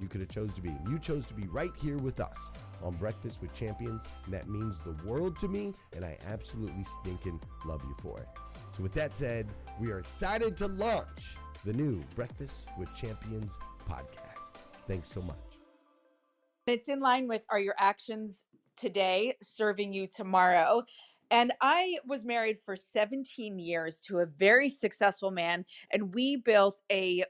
you could have chose to be. You chose to be right here with us on Breakfast with Champions, and that means the world to me, and I absolutely stinking love you for it. So with that said, we are excited to launch the new Breakfast with Champions podcast. Thanks so much. It's in line with are your actions today serving you tomorrow? And I was married for 17 years to a very successful man, and we built a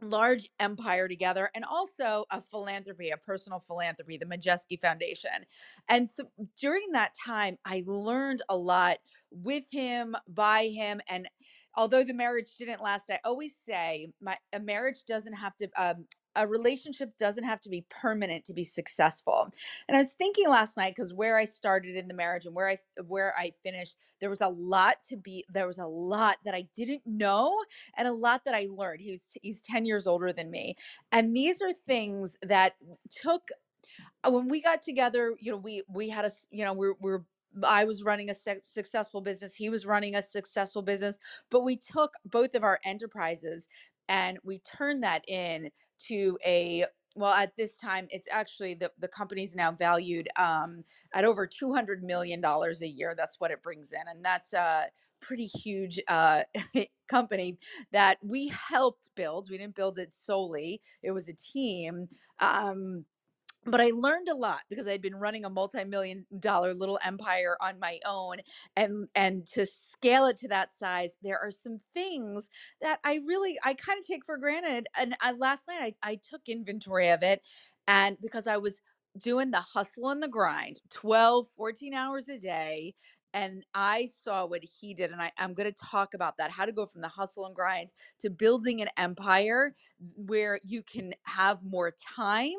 large empire together and also a philanthropy, a personal philanthropy, the Majeski Foundation. And th- during that time, I learned a lot with him, by him. And although the marriage didn't last, I always say my a marriage doesn't have to um, a relationship doesn't have to be permanent to be successful. And I was thinking last night because where I started in the marriage and where I where I finished, there was a lot to be there was a lot that I didn't know and a lot that I learned. He was he's 10 years older than me. And these are things that took uh, when we got together, you know, we we had a you know, we're we're I was running a successful business. He was running a successful business, but we took both of our enterprises and we turned that in to a well at this time it's actually the, the company's now valued um, at over 200 million dollars a year that's what it brings in and that's a pretty huge uh, company that we helped build we didn't build it solely it was a team um, but I learned a lot because I'd been running a multi-million dollar little empire on my own and and to scale it to that size there are some things that I really I kind of take for granted and I, last night I, I took inventory of it and because I was doing the hustle and the grind 12 14 hours a day and I saw what he did. And I, I'm going to talk about that how to go from the hustle and grind to building an empire where you can have more time,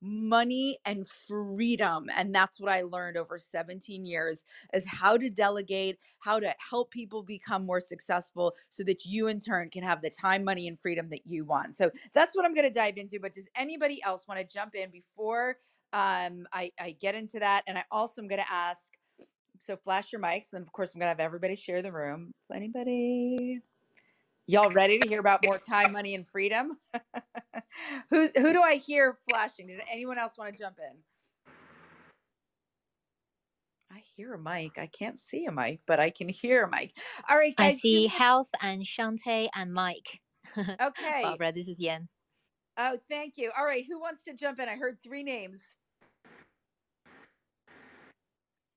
money, and freedom. And that's what I learned over 17 years is how to delegate, how to help people become more successful so that you in turn can have the time, money, and freedom that you want. So that's what I'm going to dive into. But does anybody else want to jump in before um, I, I get into that? And I also am going to ask, so flash your mics. And of course, I'm gonna have everybody share the room. Anybody? Y'all ready to hear about more time, money, and freedom? Who's who do I hear flashing? Did anyone else want to jump in? I hear a mic. I can't see a mic, but I can hear a mic. All right, guys. I see Health and Shante and Mike. Okay. Barbara, this is Yen. Oh, thank you. All right, who wants to jump in? I heard three names.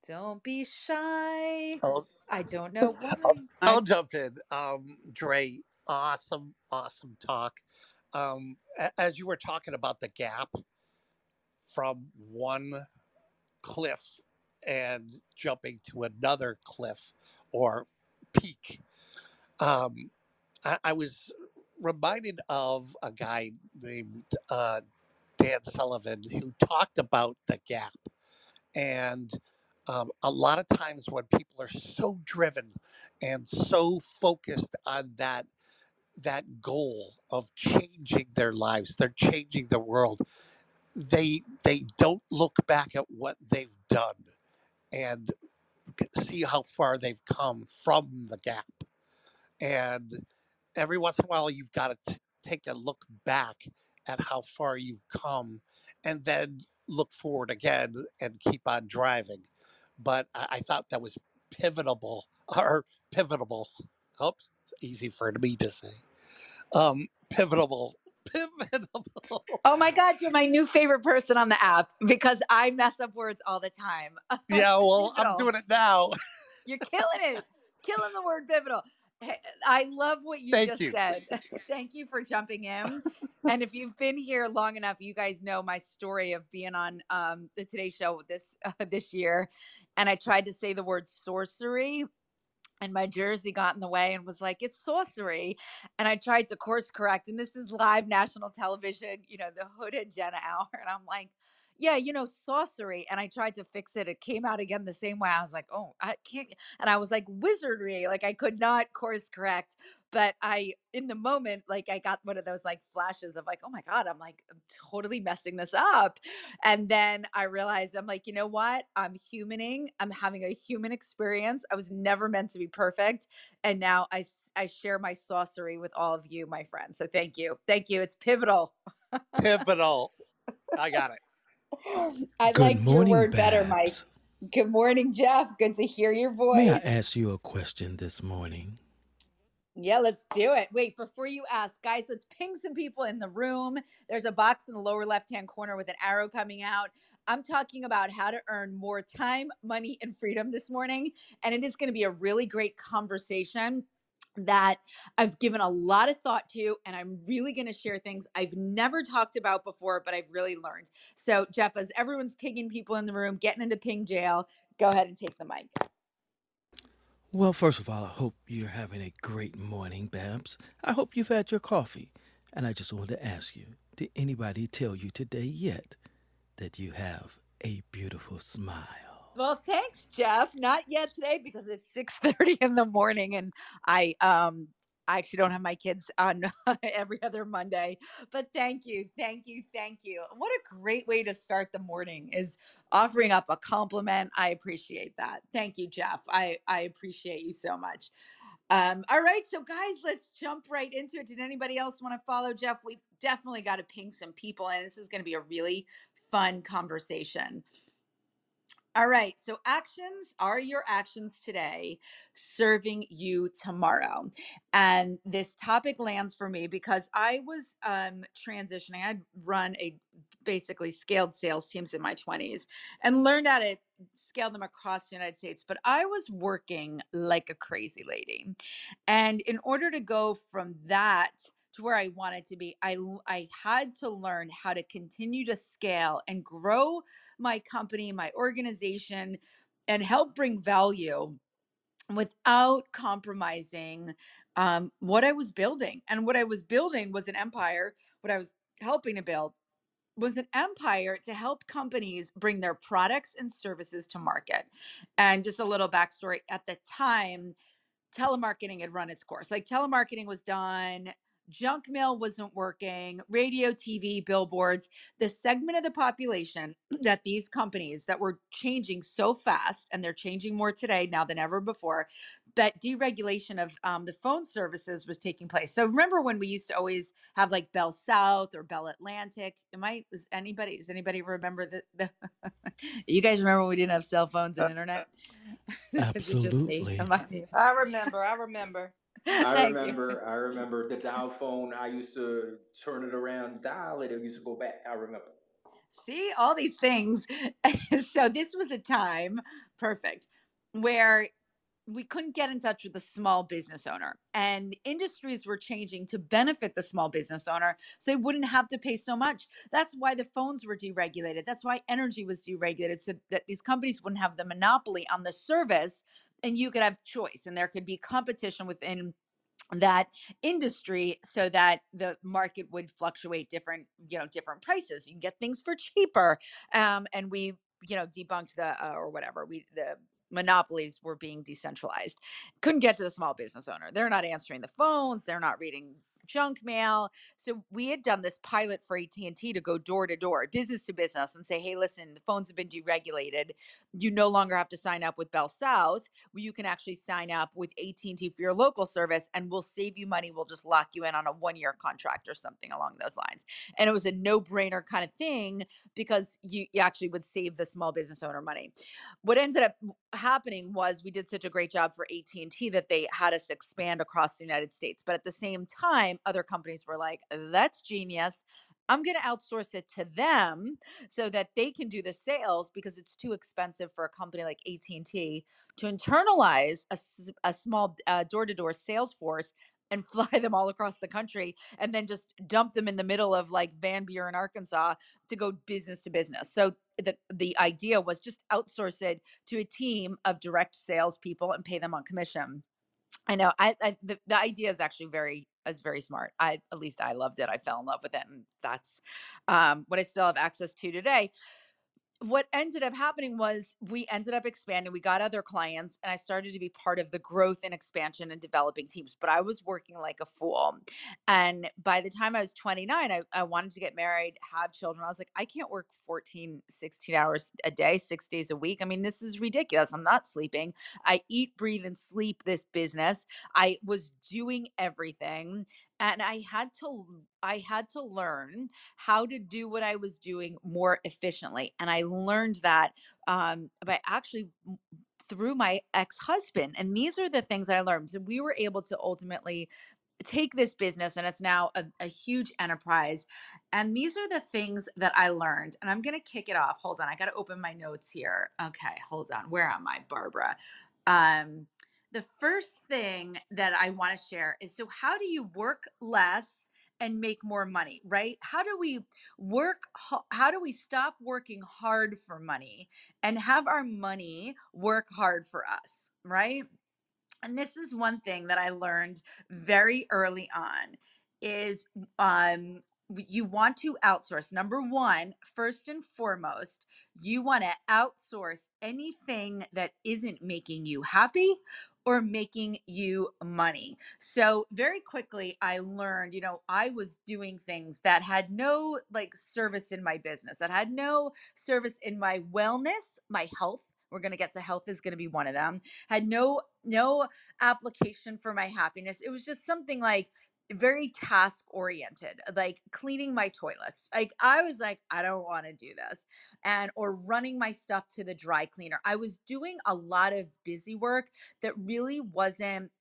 Don't be shy. I'll, I don't know why. I'll, I'll jump in. Um, Dre, awesome, awesome talk. Um, as you were talking about the gap from one cliff and jumping to another cliff or peak, um, I, I was reminded of a guy named uh, Dan Sullivan who talked about the gap and um, a lot of times when people are so driven and so focused on that that goal of changing their lives they're changing the world they they don't look back at what they've done and see how far they've come from the gap. And every once in a while you've got to take a look back at how far you've come and then look forward again and keep on driving but I, I thought that was pivotal or pivotal. Oops, easy for me to say. Um, pivotal pivotal. Oh my God, you're my new favorite person on the app because I mess up words all the time. Yeah, well, I'm doing it now. You're killing it, killing the word pivotal. I love what you Thank just you. said. Thank you for jumping in. and if you've been here long enough, you guys know my story of being on um, the Today Show this uh, this year, and I tried to say the word sorcery. And my jersey got in the way and was like, it's sorcery. And I tried to course correct. And this is live national television, you know, the Hoda Jenna hour. And I'm like, yeah, you know, sorcery. And I tried to fix it. It came out again the same way. I was like, oh, I can't. And I was like, wizardry. Like I could not course correct. But I, in the moment, like I got one of those like flashes of like, oh my God, I'm like, I'm totally messing this up. And then I realized I'm like, you know what? I'm humaning. I'm having a human experience. I was never meant to be perfect. And now I, I share my sorcery with all of you, my friends. So thank you. Thank you. It's pivotal. pivotal. I got it. I like your word better, Mike. Good morning, Jeff. Good to hear your voice. May I ask you a question this morning? Yeah, let's do it. Wait, before you ask, guys, let's ping some people in the room. There's a box in the lower left hand corner with an arrow coming out. I'm talking about how to earn more time, money, and freedom this morning. And it is going to be a really great conversation that I've given a lot of thought to, and I'm really going to share things I've never talked about before, but I've really learned. So, Jeff, as everyone's pinging people in the room, getting into ping jail, go ahead and take the mic. Well, first of all, I hope you're having a great morning, Babs. I hope you've had your coffee. And I just wanted to ask you did anybody tell you today yet that you have a beautiful smile? Well, thanks, Jeff. Not yet today because it's six thirty in the morning, and I um I actually don't have my kids on every other Monday. But thank you, thank you, thank you. What a great way to start the morning is offering up a compliment. I appreciate that. Thank you, Jeff. I I appreciate you so much. Um, all right, so guys, let's jump right into it. Did anybody else want to follow Jeff? We definitely got to ping some people, and this is going to be a really fun conversation. All right. So, actions are your actions today serving you tomorrow? And this topic lands for me because I was um, transitioning. I'd run a basically scaled sales teams in my 20s and learned how to scale them across the United States. But I was working like a crazy lady. And in order to go from that, to where I wanted to be, I I had to learn how to continue to scale and grow my company, my organization, and help bring value without compromising um, what I was building. And what I was building was an empire. What I was helping to build was an empire to help companies bring their products and services to market. And just a little backstory at the time, telemarketing had run its course. Like telemarketing was done junk mail wasn't working, radio, TV, billboards, the segment of the population that these companies that were changing so fast, and they're changing more today now than ever before, that deregulation of um, the phone services was taking place. So remember when we used to always have like Bell South or Bell Atlantic? Am I? Is anybody? Does anybody remember the? the you guys remember when we didn't have cell phones and internet? Absolutely. I, I remember. I remember. I remember, I remember the dial phone. I used to turn it around, dial it. It used to go back. I remember. See all these things. so this was a time, perfect, where we couldn't get in touch with the small business owner and industries were changing to benefit the small business owner so they wouldn't have to pay so much that's why the phones were deregulated that's why energy was deregulated so that these companies wouldn't have the monopoly on the service and you could have choice and there could be competition within that industry so that the market would fluctuate different you know different prices. You can get things for cheaper um and we you know debunked the uh, or whatever we the monopolies were being decentralized. Couldn't get to the small business owner. They're not answering the phones. They're not reading junk mail. So we had done this pilot for AT&T to go door to door, business to business and say, "Hey, listen, the phones have been deregulated. You no longer have to sign up with Bell South. You can actually sign up with AT&T for your local service and we'll save you money. We'll just lock you in on a 1-year contract or something along those lines." And it was a no-brainer kind of thing because you, you actually would save the small business owner money. What ended up happening was we did such a great job for AT&T that they had us expand across the United States. But at the same time, other companies were like, that's genius. I'm going to outsource it to them so that they can do the sales because it's too expensive for a company like AT&T to internalize a, a small uh, door-to-door sales force and fly them all across the country and then just dump them in the middle of like Van Buren, Arkansas to go business to business. So the the idea was just outsource it to a team of direct salespeople and pay them on commission. I know. I, I the, the idea is actually very is very smart. I at least I loved it. I fell in love with it, and that's um, what I still have access to today what ended up happening was we ended up expanding. We got other clients, and I started to be part of the growth and expansion and developing teams. But I was working like a fool. And by the time I was 29, I, I wanted to get married, have children. I was like, I can't work 14, 16 hours a day, six days a week. I mean, this is ridiculous. I'm not sleeping. I eat, breathe, and sleep this business. I was doing everything and i had to i had to learn how to do what i was doing more efficiently and i learned that um, by actually through my ex-husband and these are the things i learned so we were able to ultimately take this business and it's now a, a huge enterprise and these are the things that i learned and i'm going to kick it off hold on i got to open my notes here okay hold on where am i barbara? Um the first thing that I want to share is so how do you work less and make more money, right? How do we work how do we stop working hard for money and have our money work hard for us, right? And this is one thing that I learned very early on is um you want to outsource. Number one, first and foremost, you want to outsource anything that isn't making you happy or making you money. So, very quickly, I learned, you know, I was doing things that had no like service in my business, that had no service in my wellness, my health, we're going to get to health is going to be one of them had no no application for my happiness it was just something like very task oriented like cleaning my toilets like i was like i don't want to do this and or running my stuff to the dry cleaner. I was doing a lot of busy work that really wasn't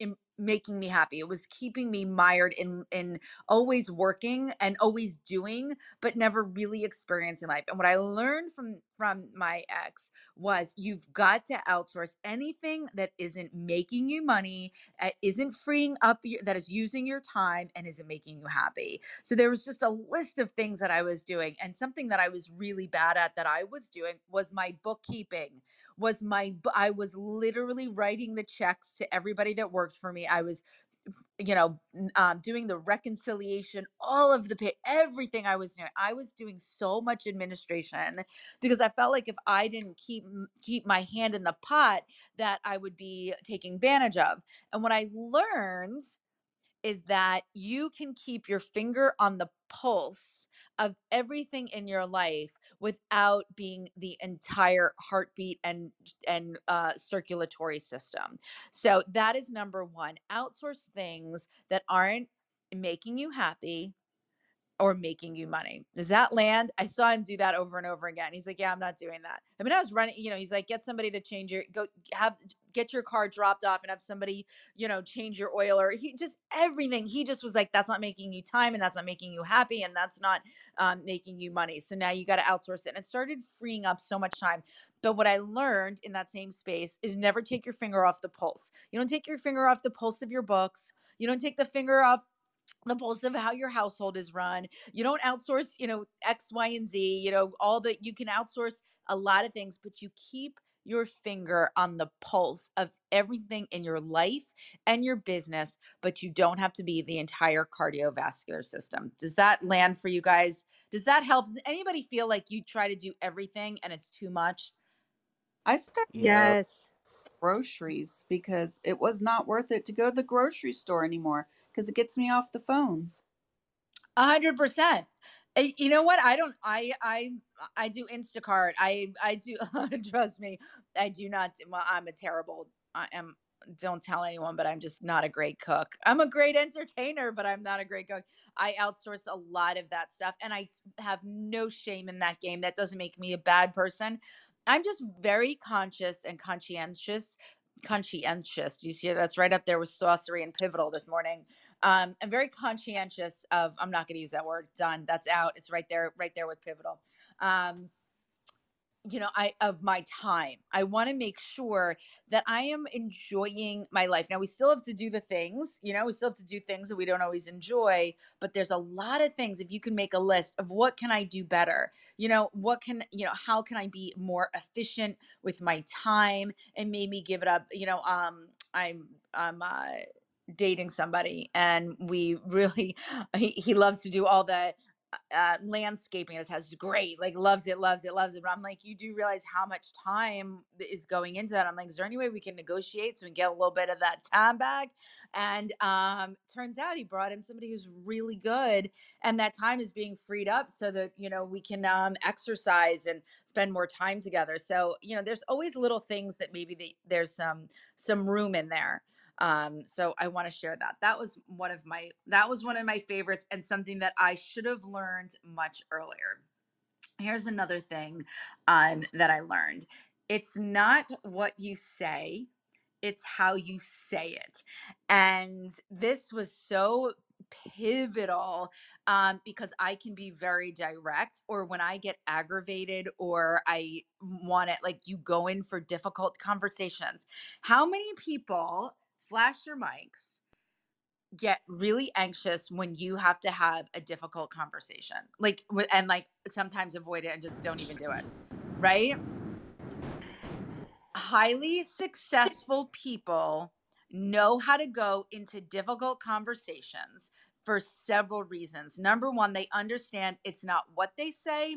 making me happy. It was keeping me mired in in always working and always doing but never really experiencing life. And what i learned from from my ex was you've got to outsource anything that isn't making you money uh, isn't freeing up your, that is using your time and isn't making you happy. So there was just a list of things that i was doing and something that i was really bad at that i was doing was my bookkeeping was my i was literally writing the checks to everybody that worked for me. I was you know um, doing the reconciliation all of the pay everything i was doing. I was doing so much administration because i felt like if i didn't keep keep my hand in the pot that i would be taking advantage of. And what i learned is that you can keep your finger on the pulse of everything in your life without being the entire heartbeat and and uh, circulatory system. So that is number one. Outsource things that aren't making you happy or making you money. Does that land? I saw him do that over and over again. He's like, "Yeah, I'm not doing that." I mean, I was running, you know, he's like, "Get somebody to change your go have get your car dropped off and have somebody, you know, change your oil or he just everything. He just was like, that's not making you time and that's not making you happy and that's not um, making you money. So now you got to outsource it. And it started freeing up so much time. But what I learned in that same space is never take your finger off the pulse. You don't take your finger off the pulse of your books. You don't take the finger off the pulse of how your household is run. You don't outsource, you know, X, Y, and Z, you know, all that you can outsource a lot of things, but you keep your finger on the pulse of everything in your life and your business, but you don't have to be the entire cardiovascular system. Does that land for you guys? Does that help? Does anybody feel like you try to do everything and it's too much? I started Yeah. Yes. groceries because it was not worth it to go to the grocery store anymore because it gets me off the phones. A hundred percent. Eh, You know what? I don't. I I I do Instacart. I I do. trust me. I do not. Well, I'm a terrible. I am. Don't tell anyone, but I'm just not a great cook. I'm a great entertainer, but I'm not a great cook. I outsource a lot of that stuff, and i have no shame in that game. That doesn't make me a bad person. I'm just very conscious and conscientious. Conscientious. You see, that's right up there with sorcery and pivotal this morning um, I'm very conscientious of. I'm not going to use that word. Done. That's out. It's right there, right there with pivotal. Um, you know, I of my time. I want to make sure that I am enjoying my life. Now we still have to do the things. You know, we still have to do things that we don't always enjoy. But there's a lot of things. If you can make a list of what can I do better. You know, what can you know? How can I be more efficient with my time and maybe give it up? You know, um, I'm I'm uh dating somebody and we really he, he loves to do all the uh landscaping in his house is great like loves it loves it loves it but i'm like you do realize how much time is going into that. I'm like is there any way we can negotiate so we can get a little bit of that time back? And um turns out he brought in somebody who's really good and that time is being freed up so that you know we can um exercise and spend more time together. So you know there's always little things that maybe the, there's some some room in there um so i want to share that. That was one of my that was one of my favorites and something that i should have learned much earlier. Here's another thing um that i learned. It's not what you say it's how you say it. And this was so pivotal um, because I can be very direct, or when I get aggravated or I want it, like you go in for difficult conversations. How many people flash your mics? get really anxious when you have to have a difficult conversation like and like sometimes avoid it and just don't even do it right highly successful people know how to go into difficult conversations for several reasons. Number one, they understand it's not what they say,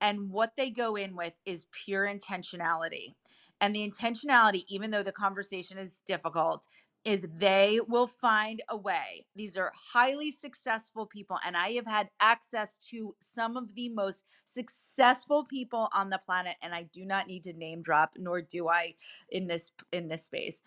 And what they go in with is pure intentionality. And the intentionality, even though the conversation is difficult, is they will find a way. These are highly successful people. And I have had access to some of the most successful people on the planet. And I do not need to name drop, nor do I in this in this space.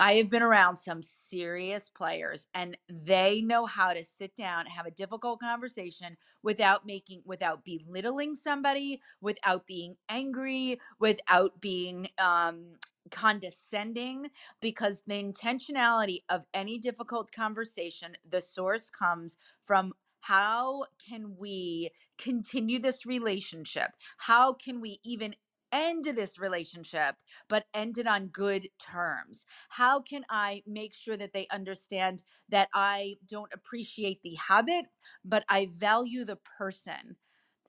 I have been around some serious players and they know how to sit down, and have a difficult conversation without making, without belittling somebody, without being angry, without being um, condescending, because the intentionality of any difficult conversation, the source comes from how can we continue this relationship? How can we even end this relationship, but end it on good terms? How can I make sure that they understand that I don't appreciate the habit, but I value the person?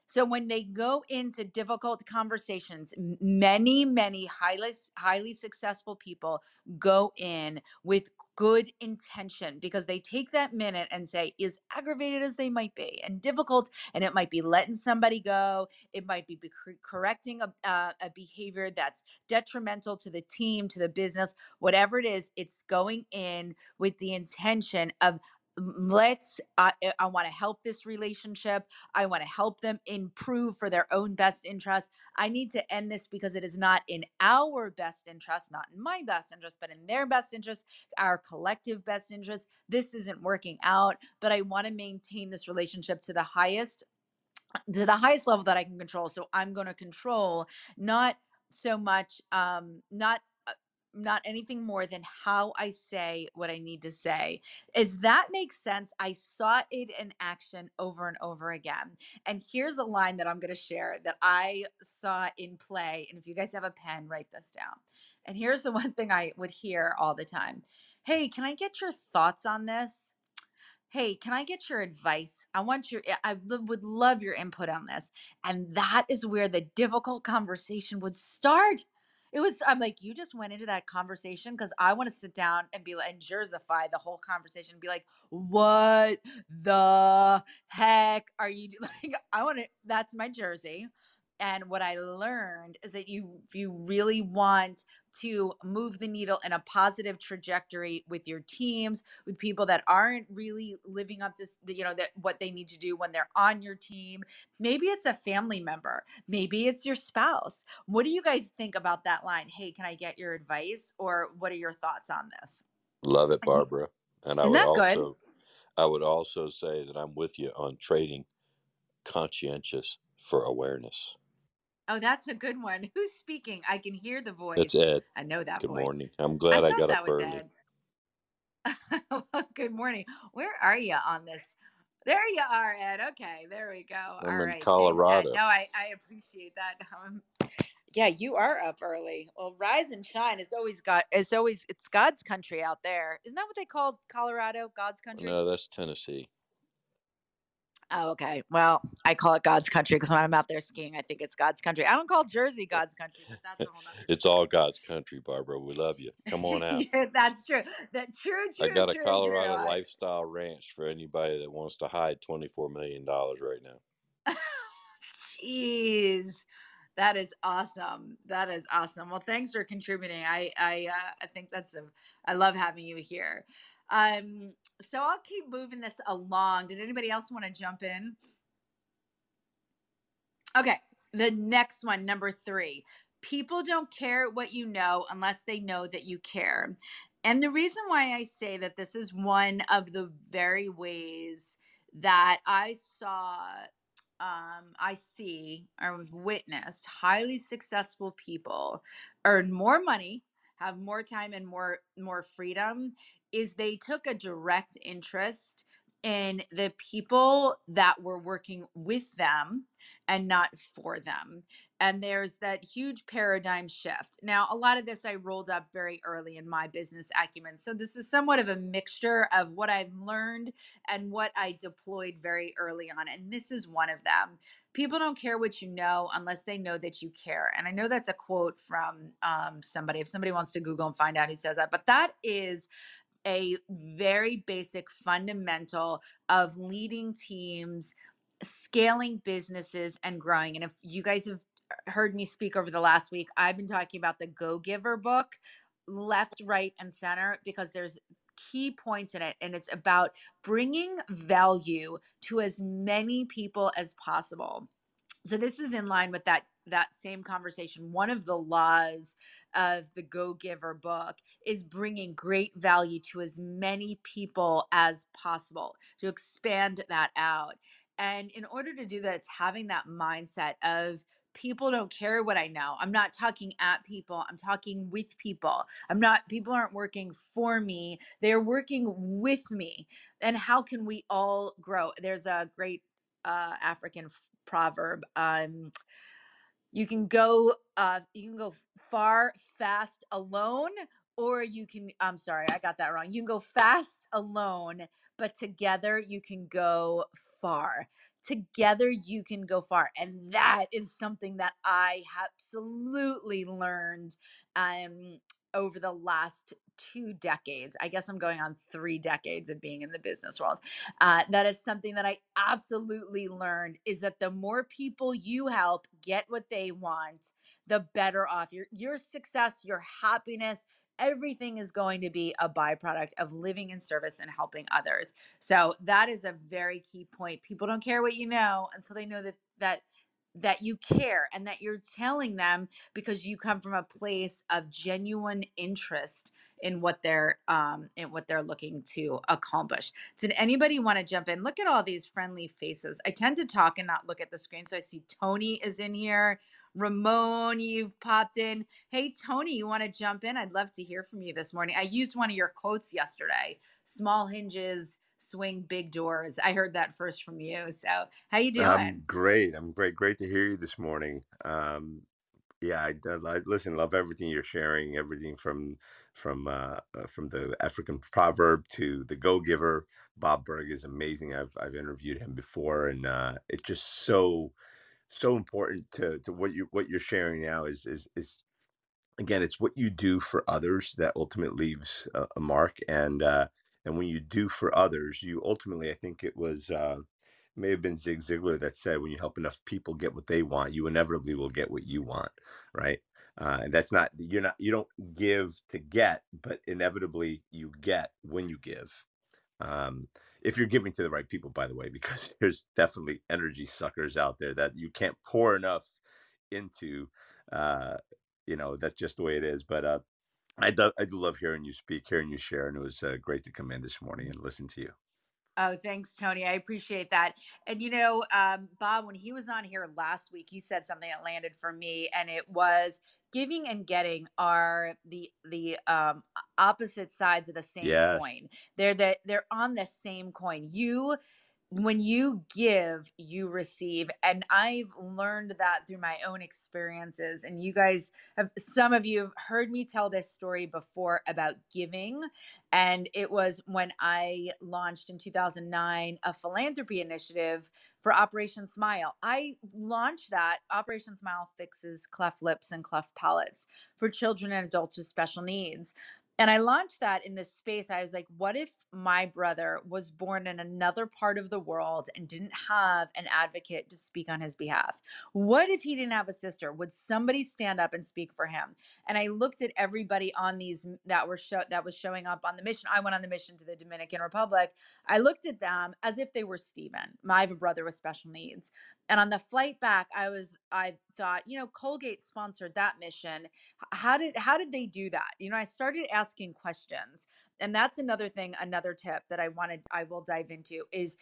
So when they go into difficult conversations, many, many highly highly successful people go in with good intention because they take that minute and say, as aggravated as they might be and difficult, and it might be letting somebody go, it might be correcting a, uh, a behavior that's detrimental to the team, to the business, whatever it is, it's going in with the intention of "M- let's i, I want to help this relationship I want to help them improve for their own best interest. I need to end this because it is not in our best interest, not in my best interest, but in their best interest, our collective best interest. This isn't working out, but I want to maintain this relationship to the highest to the highest level that I can control. So I'm going to control not so much um not not anything more than how I say what I need to say. Is that makes sense? I saw it in action over and over again. And here's a line that I'm going to share that I saw in play. And if you guys have a pen, write this down. And here's the one thing I would hear all the time Hey, can I get your thoughts on this? Hey, can I get your advice? I want your, I would love your input on this. And that is where the difficult conversation would start. It was, I'm like, you just went into that conversation because I want to sit down and be like, and Jersify the whole conversation and be like, what the heck are you? Like, I want to, that's my Jersey. And what I learned is that you, if you really want to move the needle in a positive trajectory with your teams, with people that aren't really living up to, you know, that what they need to do when they're on your team. Maybe it's a family member, maybe it's your spouse. What do you guys think about that line? Hey, can I get your advice? Or what are your thoughts on this? Love it, Barbara. And I Isn't would that good? I would also say that I'm with you on trading conscientious for awareness. Oh, that's a good one. Who's speaking? I can hear the voice. That's. Ed. I know that Good voice. morning. I'm glad I, thought got that up was early. Good morning. Where are you on this? There you are, Ed. Okay, there we go. I'm All in right. Thanks, Colorado. No, I, I appreciate that. Um, yeah, you are up early. Well, rise and shine. It's always got. It's always. It's God's country out there. Isn't that what they call Colorado? God's country. No, that's Tennessee. Oh, okay. Well, I call it God's country because when I'm out there skiing, I think it's God's country. I don't call Jersey God's country, but that's a whole nother It's all God's country, Barbara. We love you. Come on out. Yeah, that's true. That true, true. I true, got a Colorado true. Lifestyle ranch for anybody that wants to hide $24 million right now. Jeez, that is awesome. That is awesome. Well, thanks for contributing. I I uh, I think that's a. I love having you here. Um, so I'll keep moving this along. Did anybody else want to jump in? Okay, the next one, number three. People don't care what you know unless they know that you care. And the reason why I say that this is one of the very ways that I saw, um, I see, or witnessed highly successful people earn more money, have more time and more more freedom, is they took a direct interest in the people that were working with them and not for them. And there's that huge paradigm shift. Now, a lot of this I rolled up very early in my business acumen. So, this is somewhat of a mixture of what I've learned and what I deployed very early on. And this is one of them. People don't care what you know unless they know that you care. And I know that's a quote from um, somebody. If somebody wants to Google and find out who says that, but that is a very basic fundamental of leading teams, scaling businesses, and growing. And if you guys have heard me speak over the last week, I've been talking about the Go Giver book, left, right, and center, because there's key points in it and it's about bringing value to as many people as possible so this is in line with that that same conversation one of the laws of the go giver book is bringing great value to as many people as possible to expand that out and in order to do that it's having that mindset of people don't care what I know. I'm not talking at people, I'm talking with people. I'm not, people aren't working for me, they're working with me. And how can we all grow? There's a great uh, African proverb. Um, you can go, uh, you can go far fast alone, or you can. I'm sorry, I got that wrong. You can go fast alone, but together you can go far. Together you can go far, and that is something that I absolutely learned um, over the last two decades. I guess I'm going on three decades of being in the business world. Uh, that is something that I absolutely learned is that the more people you help get what they want, the better off your your success, your happiness, everything is going to be a byproduct of living in service and helping others. So that is a very key point. People don't care what you know until they know that that that you care and that you're telling them because you come from a place of genuine interest in what they're um in what they're looking to accomplish. Did anybody want to jump in? Look at all these friendly faces. I tend to talk and not look at the screen. So I see Tony is in here. Ramon, you've popped in. Hey, Tony, you want to jump in? I'd love to hear from you this morning. I used one of your quotes yesterday small hinges swing big doors. I heard that first from you. So, how you doing? I'm great. I'm great. Great to hear you this morning. Um, yeah, I, I listen. Love everything you're sharing. Everything from from uh, uh, from the African proverb to the Go Giver. Bob Burg is amazing. I've I've interviewed him before, and uh, it's just so so important to to what you what you're sharing now is is is again it's what you do for others that ultimately leaves a, a mark and uh and when you do for others you ultimately i think it was uh may have been zig ziglar that said when you help enough people get what they want you inevitably will get what you want right uh, and that's not you're not you don't give to get but inevitably you get when you give um, if you're giving to the right people, by the way, because there's definitely energy suckers out there that you can't pour enough into. Uh, you know, that's just the way it is. But uh, I do, I do love hearing you speak, hearing you share, and it was uh, great to come in this morning and listen to you. Oh, thanks, Tony. I appreciate that. And you know, um, Bob, when he was on here last week, he said something that landed for me, and it was giving and getting are the the um, opposite sides of the same Yes. coin. They're the they're on the same coin. You when you give, you receive. And I've learned that through my own experiences. And you guys have, some of you have heard me tell this story before about giving. And it was when I launched in 2009 a philanthropy initiative for Operation Smile. I launched that. Operation Smile fixes cleft lips and cleft palates for children and adults with special needs and I launched that in this space. I was like, what if my brother was born in another part of the world and didn't have an advocate to speak on his behalf? What if he didn't have a sister? Would somebody stand up and speak for him? And I looked at everybody on these that were show that was showing up on the mission. I went on the mission to the Dominican Republic. I looked at them as if they were Stephen. I have a brother with special needs. And on the flight back, I was I thought, you know, Colgate sponsored that mission. How did how did they do that? You know, I started asking questions. And that's another thing, another tip that I wanted I will dive into is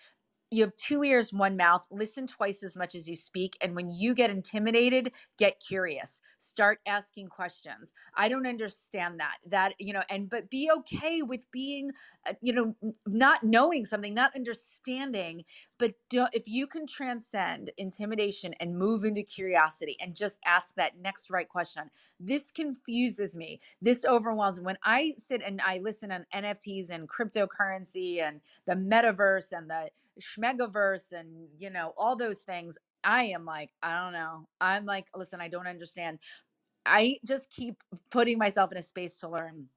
you have two ears, one mouth. Listen twice as much as you speak. And when you get intimidated, get curious. Start asking questions. I don't understand that. That, you know, and but be okay with being, uh, you know, not knowing something, not understanding. But do, if you can transcend intimidation and move into curiosity and just ask that next right question, this confuses me. This overwhelms me. When I sit and I listen on NFTs and cryptocurrency and the metaverse and the Schmegaverse and you know all those things. I am like, I don't know. I'm like, listen, I don't understand. I just keep putting myself in a space to learn.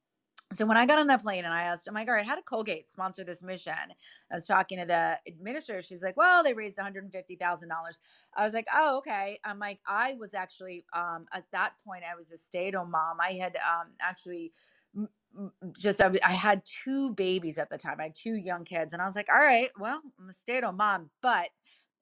So when I got on that plane and I asked, I'm like, all right, how did Colgate sponsor this mission? I was talking to the administrator. She's like, well, they raised $150,000. I was like, oh, okay. I'm like, I was actually, um, at that point, I was a stay-at-home mom. I had um, actually just I, I had two babies at the time. I had two young kids, and I was like, all right, well, I'm a stay-at-home mom, but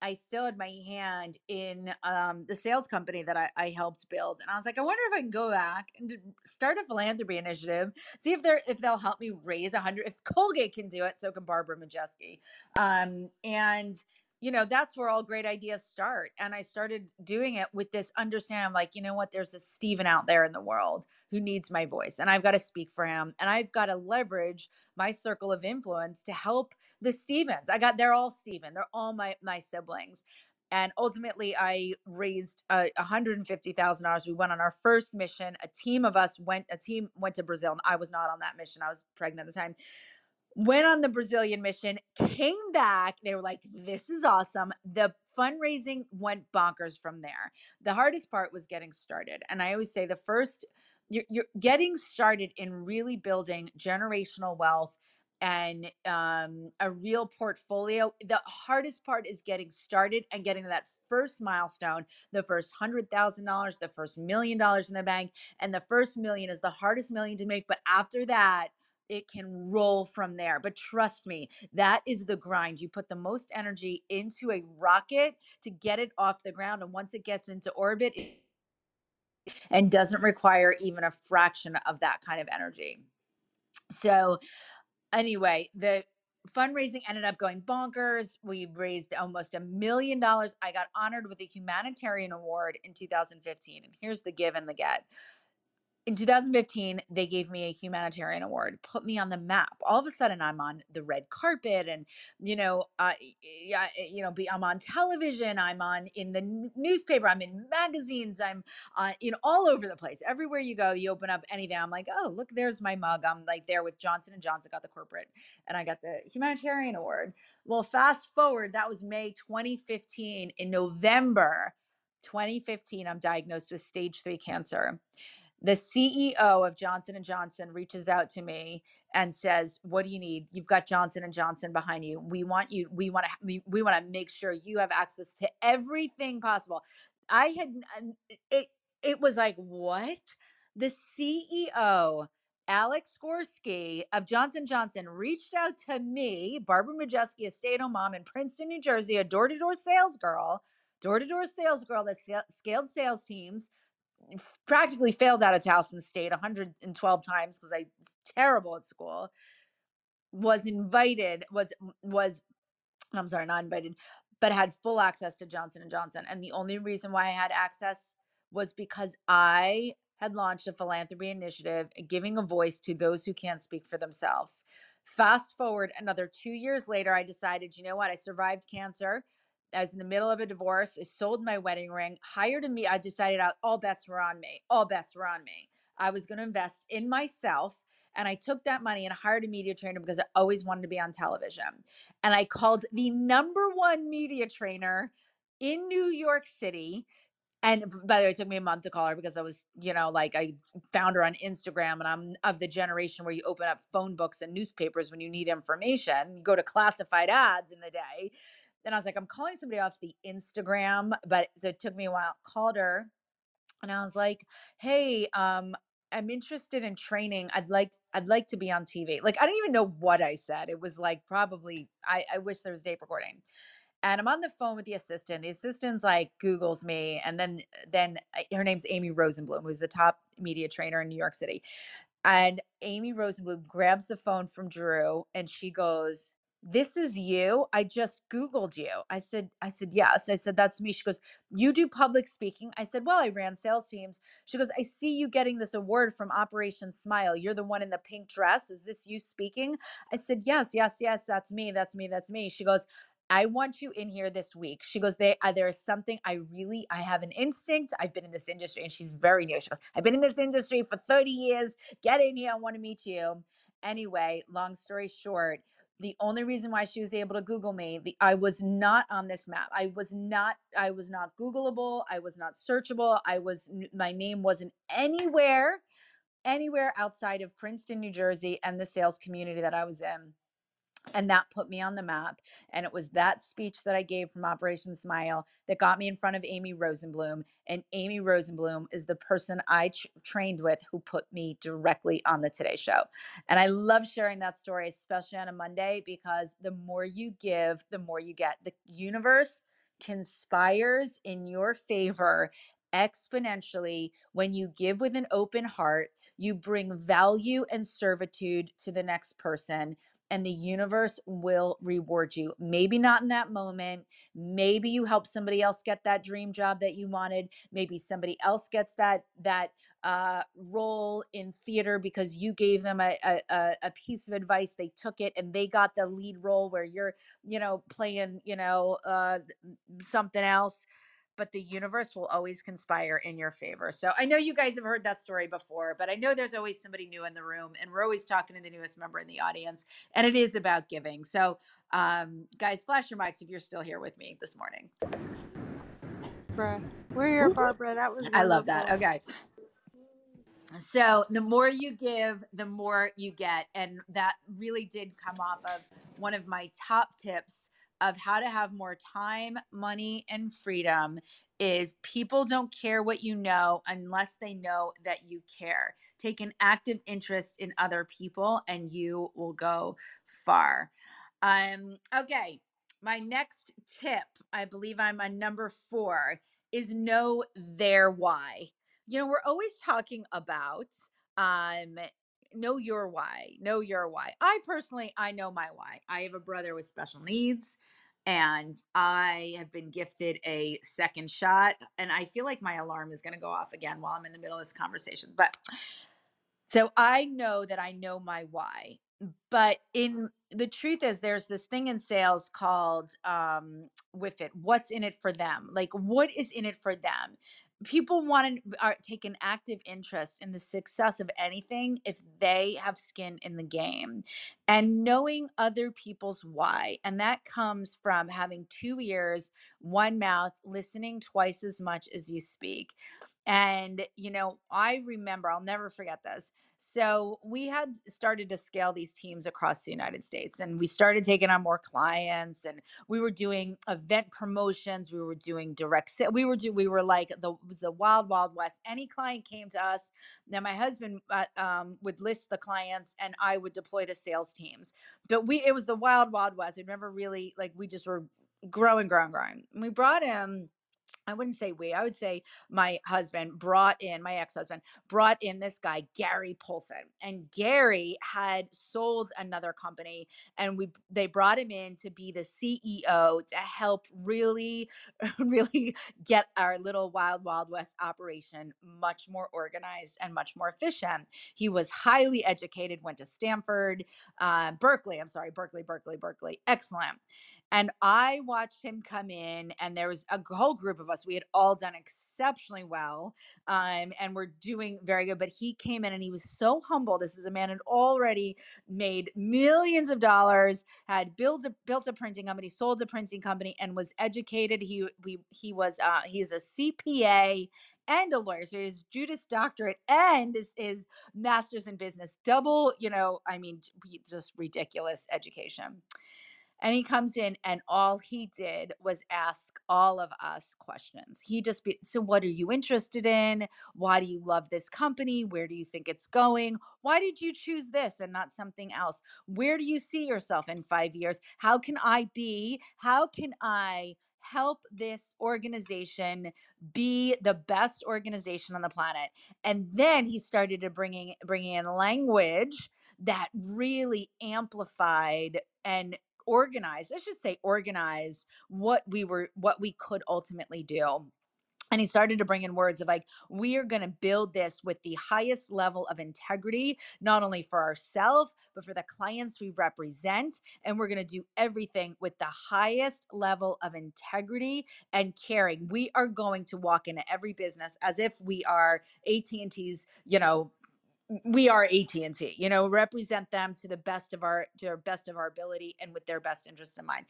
I still had my hand in um, the sales company that I, I, helped build, and I was like, I wonder if I can go back and start a philanthropy initiative, see if they're if they'll help me raise a hundred. If Colgate can do it, so can Barbara Majeski. Um, and you know, that's where all great ideas start. And I started doing it with this understanding I'm like, you know what, there's a Steven out there in the world who needs my voice, and I've got to speak for him. And I've got to leverage my circle of influence to help the Stevens. I got, they're all Steven, they're all my, my siblings. And ultimately, I raised uh, $150,000. We went on our first mission. A team of us went, a team went to Brazil. And I was not on that mission. I was pregnant at the time went on the Brazilian mission, came back. They were like, this is awesome. The fundraising went bonkers from there. The hardest part was getting started. And I always say the first, you're, you're getting started in really building generational wealth and um, a real portfolio. The hardest part is getting started and getting to that first milestone, the first hundred thousand dollars, the first million dollars in the bank, and the first million is the hardest million to make. But after that, it can roll from there. But trust me, that is the grind. You put the most energy into a rocket to get it off the ground. And once it gets into orbit, and doesn't require even a fraction of that kind of energy. So, anyway, the fundraising ended up going bonkers. We raised almost a million dollars. I got honored with a humanitarian award in 2015. And here's the give and the get in 2015 they gave me a humanitarian award put me on the map. All of a sudden i'm on the red carpet and you know uh, yeah you know be, i'm on television i'm on in the newspaper i'm in magazines i'm uh, know all over the place. Everywhere you go you open up anything i'm like oh look there's my mug. I'm like there with johnson and johnson got the corporate and i got the humanitarian award. Well fast forward that was may 2015 in november 2015 i'm diagnosed with stage 3 cancer the CEO of Johnson and Johnson reaches out to me and says, "What do you need? You've got Johnson and Johnson behind you. We want you. We want to. We, we want to make sure you have access to everything possible." I had it. It was like what the CEO. Alex Gorsky of Johnson Johnson reached out to me, Barbara Majeski, a stay-at-home mom in Princeton, New Jersey, a door-to-door sales girl, door-to-door sales girl that scaled sales teams practically failed out of Towson State 112 times because I was terrible at school. Was invited, was was I'm sorry, not invited, but had full access to Johnson and Johnson. And the only reason why I had access was because I had launched a philanthropy initiative giving a voice to those who can't speak for themselves. Fast forward another two years later, I decided, you know what? I survived cancer. I was in the middle of a divorce. I sold my wedding ring, hired a me. I decided out all bets were on me. All bets were on me. I was going to invest in myself. And I took that money and hired a media trainer because I always wanted to be on television. And I called the number one media trainer in New York City. And by the way, it took me a month to call her because I was, you know, like I found her on Instagram and I'm of the generation where you open up phone books and newspapers when you need information. You go to classified ads in the day. Then I was like, I'm calling somebody off the Instagram, but so it took me a while. Called her and I was like, hey, um, I'm interested in training. I'd like I'd like to be on TV. Like I didn't even know what I said. It was like probably I, I wish there was tape recording. And I'm on the phone with the assistant. The assistant's like Googles me, and then then uh, her name's Amy Rosenblum, who's the top media trainer in New York City. And Amy Rosenblum grabs the phone from Drew and she goes, this is you i just googled you i said i said yes i said that's me she goes you do public speaking i said well i ran sales teams she goes i see you getting this award from operation smile you're the one in the pink dress is this you speaking i said yes yes yes that's me that's me that's me she goes I want you in here this week. She goes, uh, there is something I really, I have an instinct. I've been in this industry and she's very new. She goes, I've been in this industry for 30 years. Get in here. I want to meet you. Anyway, long story short, the only reason why she was able to google me the, i was not on this map. I was not i was not googleable i was not searchable i was my name wasn't anywhere anywhere outside of princeton new jersey and the sales community that i was in and that put me on the map and it was that speech that i gave from operation smile that got me in front of amy rosenblum and amy rosenblum is the person i ch- trained with who put me directly on the today show and i love sharing that story especially on a monday because the more you give the more you get. The universe conspires in your favor exponentially. When you give with an open heart you bring value and servitude to the next person and the universe will reward you. Maybe not in that moment. Maybe you help somebody else get that dream job that you wanted. Maybe somebody else gets that that uh, role in theater because you gave them a, a a piece of advice. They took it and they got the lead role where you're you know playing you know uh, something else but the universe will always conspire in your favor. So I know you guys have heard that story before, but I know there's always somebody new in the room, and we're always talking to the newest member in the audience, and it is about giving. So, um, guys, flash your mics if you're still here with me this morning. Barbara. We're here, Barbara. That was I love that. Okay. So the more you give, the more you get. And that really did come off of one of my top tips of how to have more time, money, and freedom is people don't care what you know unless they know that you care. Take an active interest in other people and you will go far. Um, okay. My next tip, I believe I'm on number four, is know their why. You know, we're always talking about um know your why know your why i personally i know my why i have a brother with special needs and i have been gifted a second shot and i feel like my alarm is going to go off again while i'm in the middle of this conversation but so I know that I know my why. But in the truth is there's this thing in sales called um with it what's in it for them like what is in it for them people want to are, take an active interest in the success of anything if they have skin in the game and knowing other people's why and that comes from having two ears one mouth listening twice as much as you speak. And you know i remember i'll never forget this so we had started to scale these teams across the United States and we started taking on more clients and we were doing event promotions, we were doing direct sale. We were do we were like the the wild wild west. Any client came to us, now my husband uh, um, would list the clients and I would deploy the sales teams. But we it was the wild wild west. We never really like we just were growing growing growing. And we brought him I wouldn't say we, I would say my husband brought in, my ex husband brought in this guy, Gary Polson. And Gary had sold another company and we they brought him in to be the CEO to help really, really get our little wild, wild west operation much more organized and much more efficient. He was highly educated, went to Stanford, uh, Berkeley, I'm sorry, Berkeley, Berkeley, Berkeley. Excellent. And I watched him come in, and there was a whole group of us. We had all done exceptionally well, um, and we're doing very good. But he came in, and he was so humble. This is a man who had already made millions of dollars, had built a built a printing company, sold a printing company, and was educated. He we he was uh, he is a CPA and a lawyer. So his Juris Doctorate and his, his master's in business. Double, you know, I mean, just ridiculous education. And he comes in, and all he did was ask all of us questions. He just be, so what are you interested in? Why do you love this company? Where do you think it's going? Why did you choose this and not something else? Where do you see yourself in five years? How can I be? How can I? help this organization be the best organization on the planet and then he started to bringing bringing in language that really amplified and organized i should say organized what we were what we could ultimately do. And he started to bring in words of like we are going to build this with the highest level of integrity not only for ourselves but for the clients we represent and we're going to do everything with the highest level of integrity and caring. We are going to walk into every business as if we are AT&T's you know we are AT&T, you know, represent them to the best of our to our best of our ability and with their best interest in mind.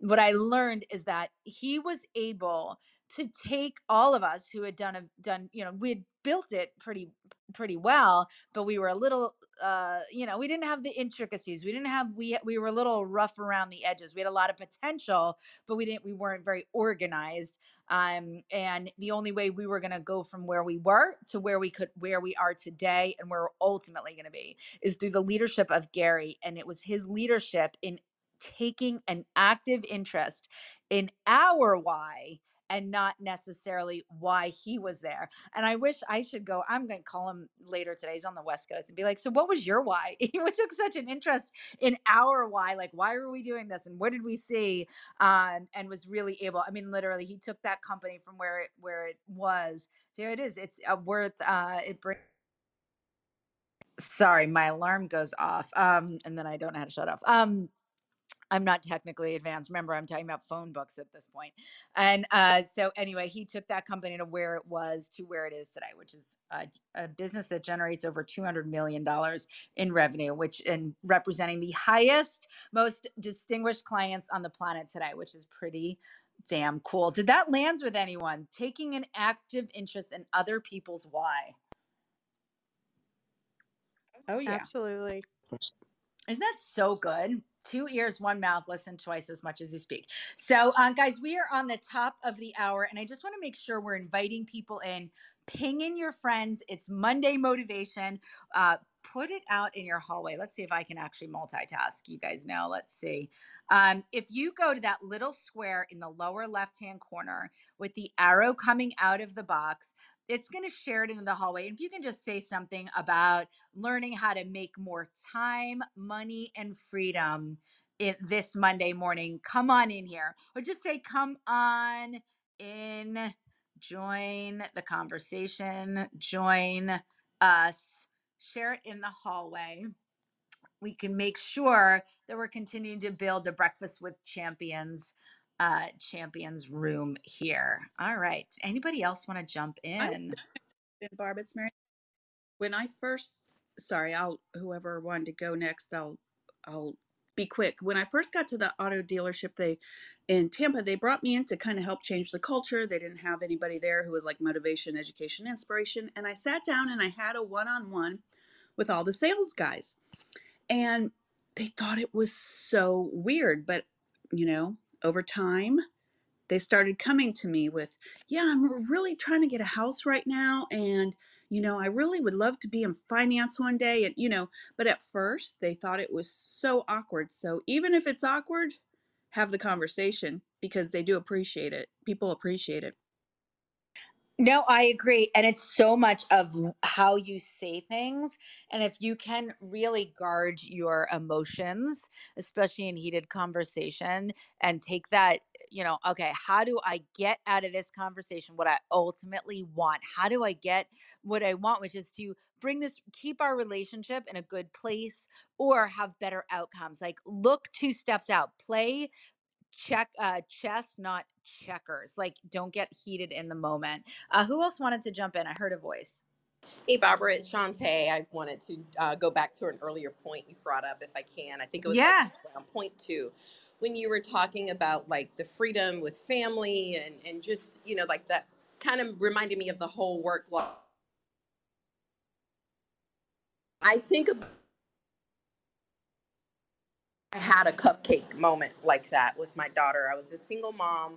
What I learned is that he was able to take all of us who had done a done, you know, we had built it pretty pretty well, but we were a little uh, you know, we didn't have the intricacies. We didn't have we we were a little rough around the edges. We had a lot of potential, but we didn't we weren't very organized um, and the only way we were going to go from where we were to where we could where we are today and where we're ultimately going to be is through the leadership of Gary and it was his leadership in taking an active interest in our why and not necessarily why he was there. And I wish I should go. I'm going to call him later today. He's on the West Coast and be like, So, what was your why? He took such an interest in our why. Like, why are we doing this? And what did we see? Um, and was really able. I mean, literally, he took that company from where it where it was to it is. It's uh, worth uh, it brings sorry my alarm goes off um and then i don't know how to shut off um I'm not technically advanced. Remember, I'm talking about phone books at this point. And uh, so, anyway, he took that company to where it was to where it is today, which is a, a business that generates over $200 million in revenue, which in representing the highest, most distinguished clients on the planet today, which is pretty damn cool. Did that land with anyone? Taking an active interest in other people's why? Oh, yeah. Absolutely. Isn't that so good? Two ears, one mouth, listen twice as much as you speak. So, uh, guys, we are on the top of the hour, and I just want to make sure we're inviting people in. Ping in your friends. It's Monday motivation. Uh, put it out in your hallway. Let's see if I can actually multitask. You guys know. Let's see. Um, if you go to that little square in the lower left hand corner with the arrow coming out of the box, it's going to share it in the hallway. If you can just say something about learning how to make more time, money, and freedom in this Monday morning, come on in here. Or just say, come on in, join the conversation, join us, share it in the hallway. We can make sure that we're continuing to build the Breakfast with Champions uh champions room here. All right. Anybody else want to jump in? in Barb, it's Mary. When I first, sorry, I'll whoever wanted to go next, I'll I'll be quick. When I first got to the auto dealership, they in Tampa, they brought me in to kind of help change the culture. They didn't have anybody there who was like motivation, education, inspiration, and I sat down and I had a one-on-one with all the sales guys, and they thought it was so weird, but you know, over time they started coming to me with, Yeah, I'm really trying to get a house right now. And, you know, I really would love to be in finance one day. And, you know, but at first they thought it was so awkward. So even if it's awkward, have the conversation because they do appreciate it. People appreciate it. No, I agree. And it's so much of how you say things. And if you can really guard your emotions, especially in heated conversation, and take that, you know, okay, how do I get out of this conversation what I ultimately want? How do I get what I want, which is to bring this, keep our relationship in a good place or have better outcomes? Like, look two steps out, play check uh chess not checkers like don't get heated in the moment uh who else wanted to jump in i heard a voice Hey, Barbara, it's Shantae. I wanted to uh, go back to an earlier point you brought up, if I can. I think it was like yeah around point two, when you were talking about like the freedom with family and and just you know like that kind of reminded me of the whole work life. I think about I had a cupcake moment like that with my daughter. I was a single mom,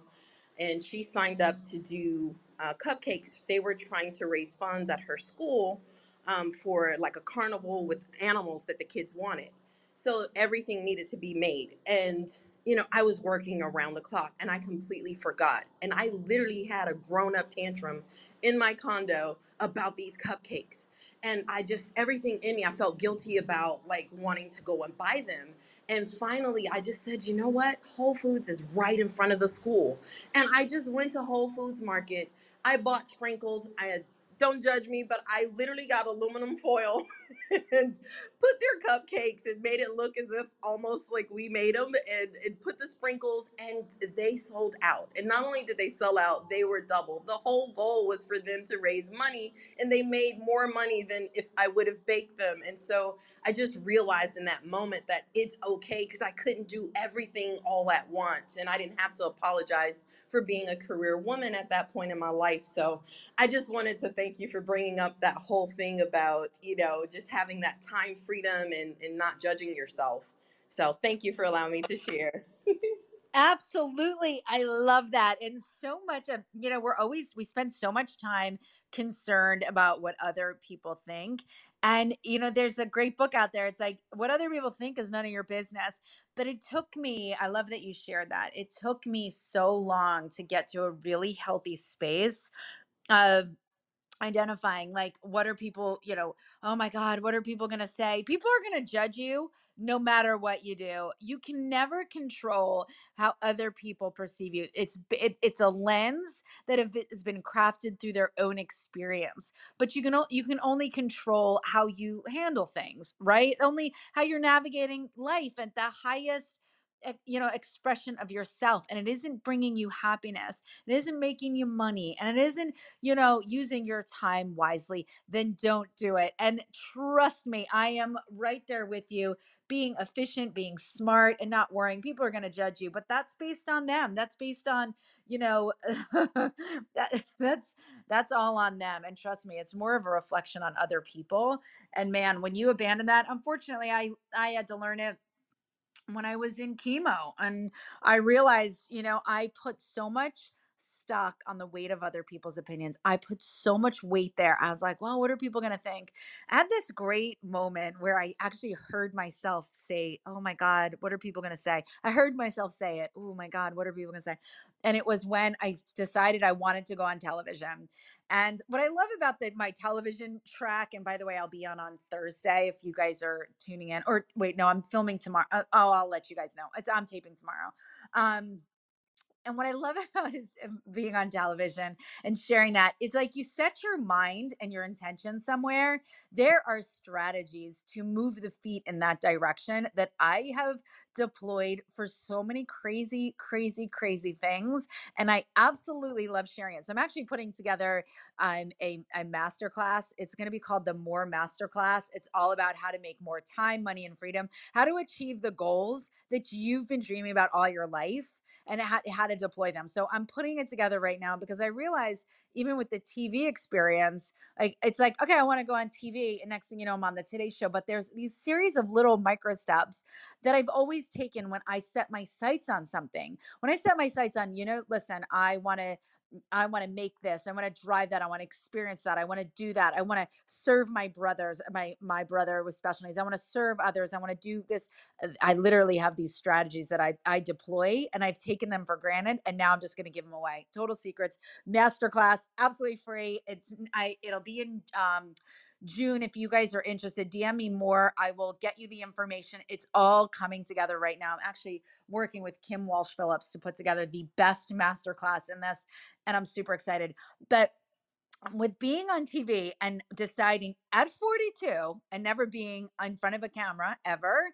and she signed up to do uh, cupcakes. They were trying to raise funds at her school um, for like a carnival with animals that the kids wanted. So everything needed to be made. And, you know, I was working around the clock and I completely forgot. And I literally had a grown up tantrum in my condo about these cupcakes. And I just, everything in me, I felt guilty about like wanting to go and buy them And finally, I just said, you know what? Whole Foods is right in front of the school. And I just went to Whole Foods Market. I bought sprinkles. I had, don't judge me, but I literally got aluminum foil and put their cupcakes and made it look as if almost like we made them and, and put the sprinkles and they sold out. And not only did they sell out, they were double. The whole goal was for them to raise money and they made more money than if I would have baked them. And so I just realized in that moment that it's okay because I couldn't do everything all at once and I didn't have to apologize for being a career woman at that point in my life. So I just wanted to thank you for bringing up that whole thing about, you know, just having that time freedom and, and not judging yourself. So thank you for allowing me to share. Absolutely. I love that. And so much of, you know, we're always, we spend so much time concerned about what other people think. And, you know, there's a great book out there. It's like, what other people think is none of your business. But it took me, I love that you shared that. It took me so long to get to a really healthy space of identifying like what are people you know oh my god what are people going to say people are going to judge you no matter what you do you can never control how other people perceive you. It's it, it's a lens that has been crafted through their own experience but you can you can only control how you handle things right? Only how you're navigating life at the highest you know expression of yourself and it isn't bringing you happiness it isn't making you money and it isn't you know using your time wisely then don't do it and trust me i am right there with you being efficient being smart and not worrying people are going to judge you but that's based on them that's based on you know that, that's that's all on them and trust me it's more of a reflection on other people and man when you abandon that unfortunately i i had to learn it when I was in chemo. And I realized, you know, I put so much stock on the weight of other people's opinions. I put so much weight there. I was like, well, what are people going to think? I had this great moment where I actually heard myself say, oh my God, what are people going to say? I heard myself say it. Oh my God, what are people going to say? And it was when I decided I wanted to go on television. And what I love about the my television track, and by the way, I'll be on on Thursday if you guys are tuning in. Or wait, no, I'm filming tomorrow. Uh, oh, I'll let you guys know. It's I'm taping tomorrow. Um, and what I love about is being on television and sharing that is like you set your mind and your intention somewhere. There are strategies to move the feet in that direction that I have deployed for so many crazy, crazy, crazy things. And I absolutely love sharing it. So I'm actually putting together um, a, a master class. It's going to be called the More Master Class. It's all about how to make more time, money, and freedom, how to achieve the goals that you've been dreaming about all your life and how, how to deploy them. So I'm putting it together right now because I realize even with the TV experience, like it's like, okay, I want to go on TV. And next thing you know, I'm on the Today Show. But there's these series of little micro steps that I've always taken when I set my sights on something. When I set my sights on, you know, listen, I want to I want to make this. I want to drive that. I want to experience that. I want to do that. I want to serve my brothers, my my brother with special needs. I want to serve others. I want to do this. Uh, I literally have these strategies that I I deploy and I've taken them for granted and now I'm just going to give them away. Total Secrets masterclass, absolutely free. It's I it'll be in um June, if you guys are interested, DM me more. I will get you the information. It's all coming together right now. I'm actually working with Kim Walsh Phillips to put together the best masterclass in this, and I'm super excited. But with being on TV and deciding at 42 and never being in front of a camera ever,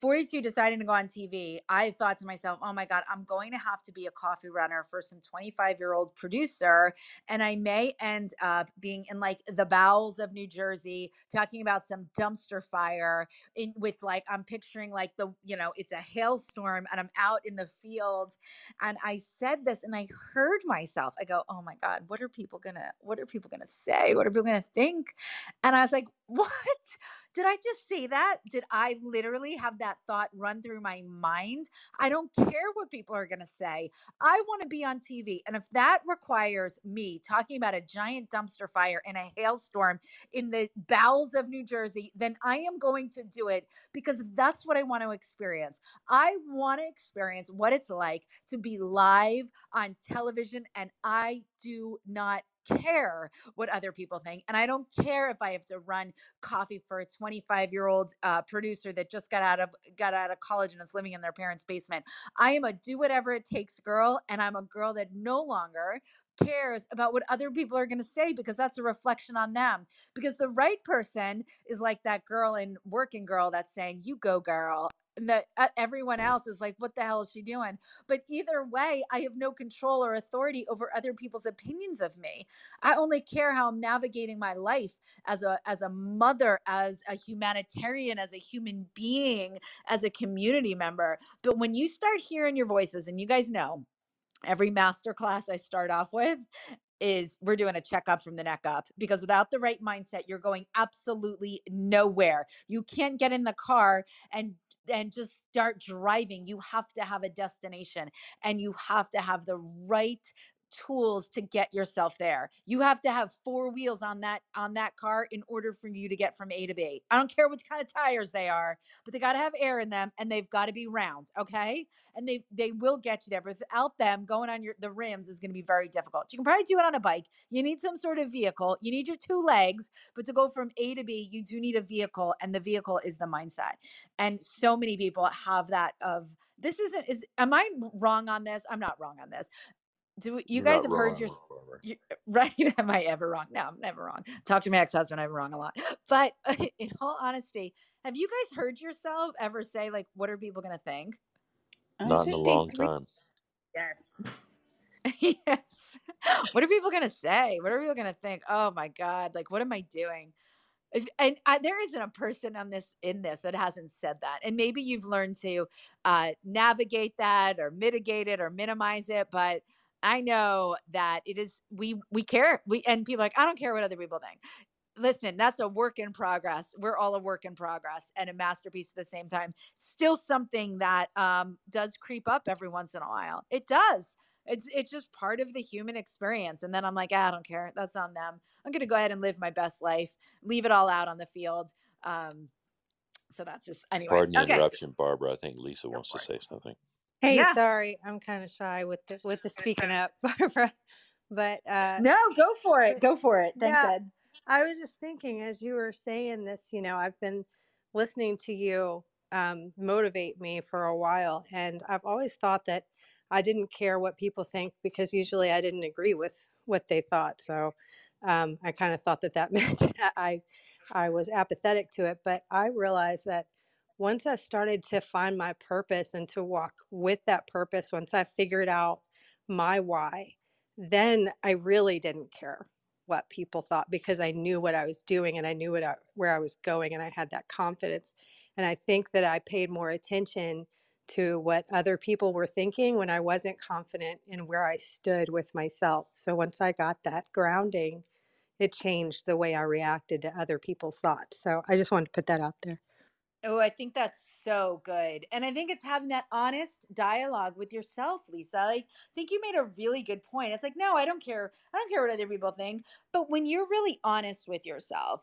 42 deciding to go on TV, I thought to myself, oh my God, I'm going to have to be a coffee runner for some 25 year old producer. And I may end up being in like the bowels of New Jersey, talking about some dumpster fire in with like, I'm picturing like the, you know, it's a hailstorm and I'm out in the field. And I said this and I heard myself. I go, oh my God, what are people gonna, what are people gonna say? What are people gonna think? And I was like, what? Did I just say that? Did I literally have that thought run through my mind? I don't care what people are going to say. I want to be on TV. And if that requires me talking about a giant dumpster fire and a hailstorm in the bowels of New Jersey, then I am going to do it because that's what I want to experience. I want to experience what it's like to be live on television, and I do not care what other people think. And I don't care if I have to run coffee for a 25 year old uh, producer that just got out of got out of college and is living in their parents' basement. I am a do whatever it takes girl, and I'm a girl that no longer cares about what other people are going to say because that's a reflection on them. Because the right person is like that girl in Working Girl that's saying, You go, girl. And that uh, everyone else is like, What the hell is she doing? But either way, I have no control or authority over other people's opinions of me. I only care how I'm navigating my life as a as a mother, as a humanitarian, as a human being, as a community member. But when you start hearing your voices, and you guys know every master class I start off with is we're doing a checkup from the neck up because without the right mindset you're going absolutely nowhere you can't get in the car and and just start driving you have to have a destination and you have to have the right tools to get yourself there. You have to have four wheels on that on that car in order for you to get from A to B. I don't care what kind of tires they are, but they got to have air in them and they've got to be round, okay? And they they will get you there. But without them going on your the rims is going to be very difficult. You can probably do it on a bike. You need some sort of vehicle. You need your two legs, but to go from A to B, you do need a vehicle and the vehicle is the mindset. And so many people have that of this isn't is am I wrong on this? I'm not wrong on this do you You're guys not have heard wrong, your you, right am i ever wrong? No i'm never wrong. Talk to my ex-husband i'm wrong a lot. But in all honesty have you guys heard yourself ever say like what are people gonna think? Not in a long time. Yes. yes. What are people gonna say? What are people gonna think? Oh my god like what am i doing? If, and I, there isn't a person on this in this that hasn't said that and maybe you've learned to uh, navigate that or mitigate it or minimize it but i know that it is we we care we and people are like i don't care what other people think. Listen that's a work in progress. We're all a work in progress and a masterpiece at the same time. Still something that um, does creep up every once in a while. It does. It's it's just part of the human experience. And then i'm like ah, i don't care. That's on them. I'm going to go ahead and live my best life leave it all out on the field. Um, so that's just anyway. Pardon the okay. interruption, Barbara. I think Lisa wants to say something. Hey, yeah sorry, I'm kind of shy with the with the speaking up, Barbara. But uh, no go for it go for it thanks yeah, ed I was just thinking as you were saying this, you know, I've been listening to you um, motivate me for a while, and I've always thought that I didn't care what people think because usually I didn't agree with what they thought. So um, I kind of thought that that meant I I was apathetic to it. But I realized that once I started to find my purpose and to walk with that purpose, once I figured out my why, then I really didn't care what people thought because I knew what I was doing and I knew what I, where I was going and I had that confidence. And I think that I paid more attention to what other people were thinking when I wasn't confident in where I stood with myself. So once I got that grounding, it changed the way I reacted to other people's thoughts. So I just wanted to put that out there. Oh, I think that's so good. And I think it's having that honest dialogue with yourself, Lisa. Like, I think you made a really good point. It's like, no, I don't care. I don't care what other people think. But when you're really honest with yourself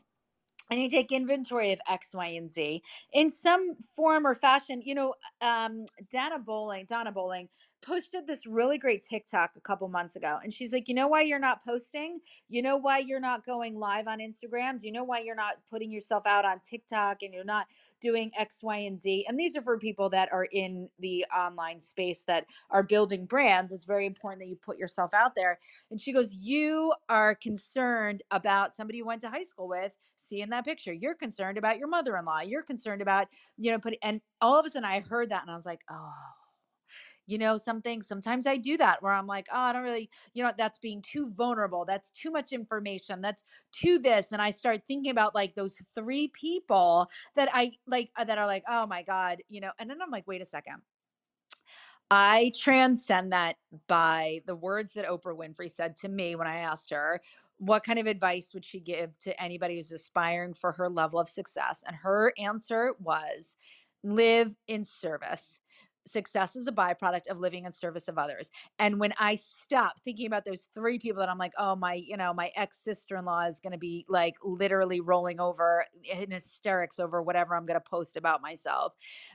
and you take inventory of X, Y, and Z in some form or fashion, you know, um, Dana Bowling, Donna Bowling posted this really great TikTok a couple months ago. And she's like, you know why you're not posting? You know why you're not going live on Instagram? Do you know why you're not putting yourself out on TikTok and you're not doing X, Y, and Z? And these are for people that are in the online space that are building brands. It's very important that you put yourself out there. And she goes, You are concerned about somebody you went to high school with seeing that picture. You're concerned about your mother in law. You're concerned about, you know, putting, and all of a sudden I heard that and I was like, Oh, you know something sometimes i do that where i'm like oh i don't really you know that's being too vulnerable that's too much information that's too this and i start thinking about like those three people that i like uh, that are like oh my god you know and then i'm like wait a second I transcend that by the words that Oprah Winfrey said to me when I asked her what kind of advice would she give to anybody who's aspiring for her level of success. And her answer was live in service. Success is a byproduct of living in service of others. And when I stop thinking about those three people that I'm like, oh, my, you know, my ex sister in law is going to be like literally rolling over in hysterics over whatever I'm going to post about myself.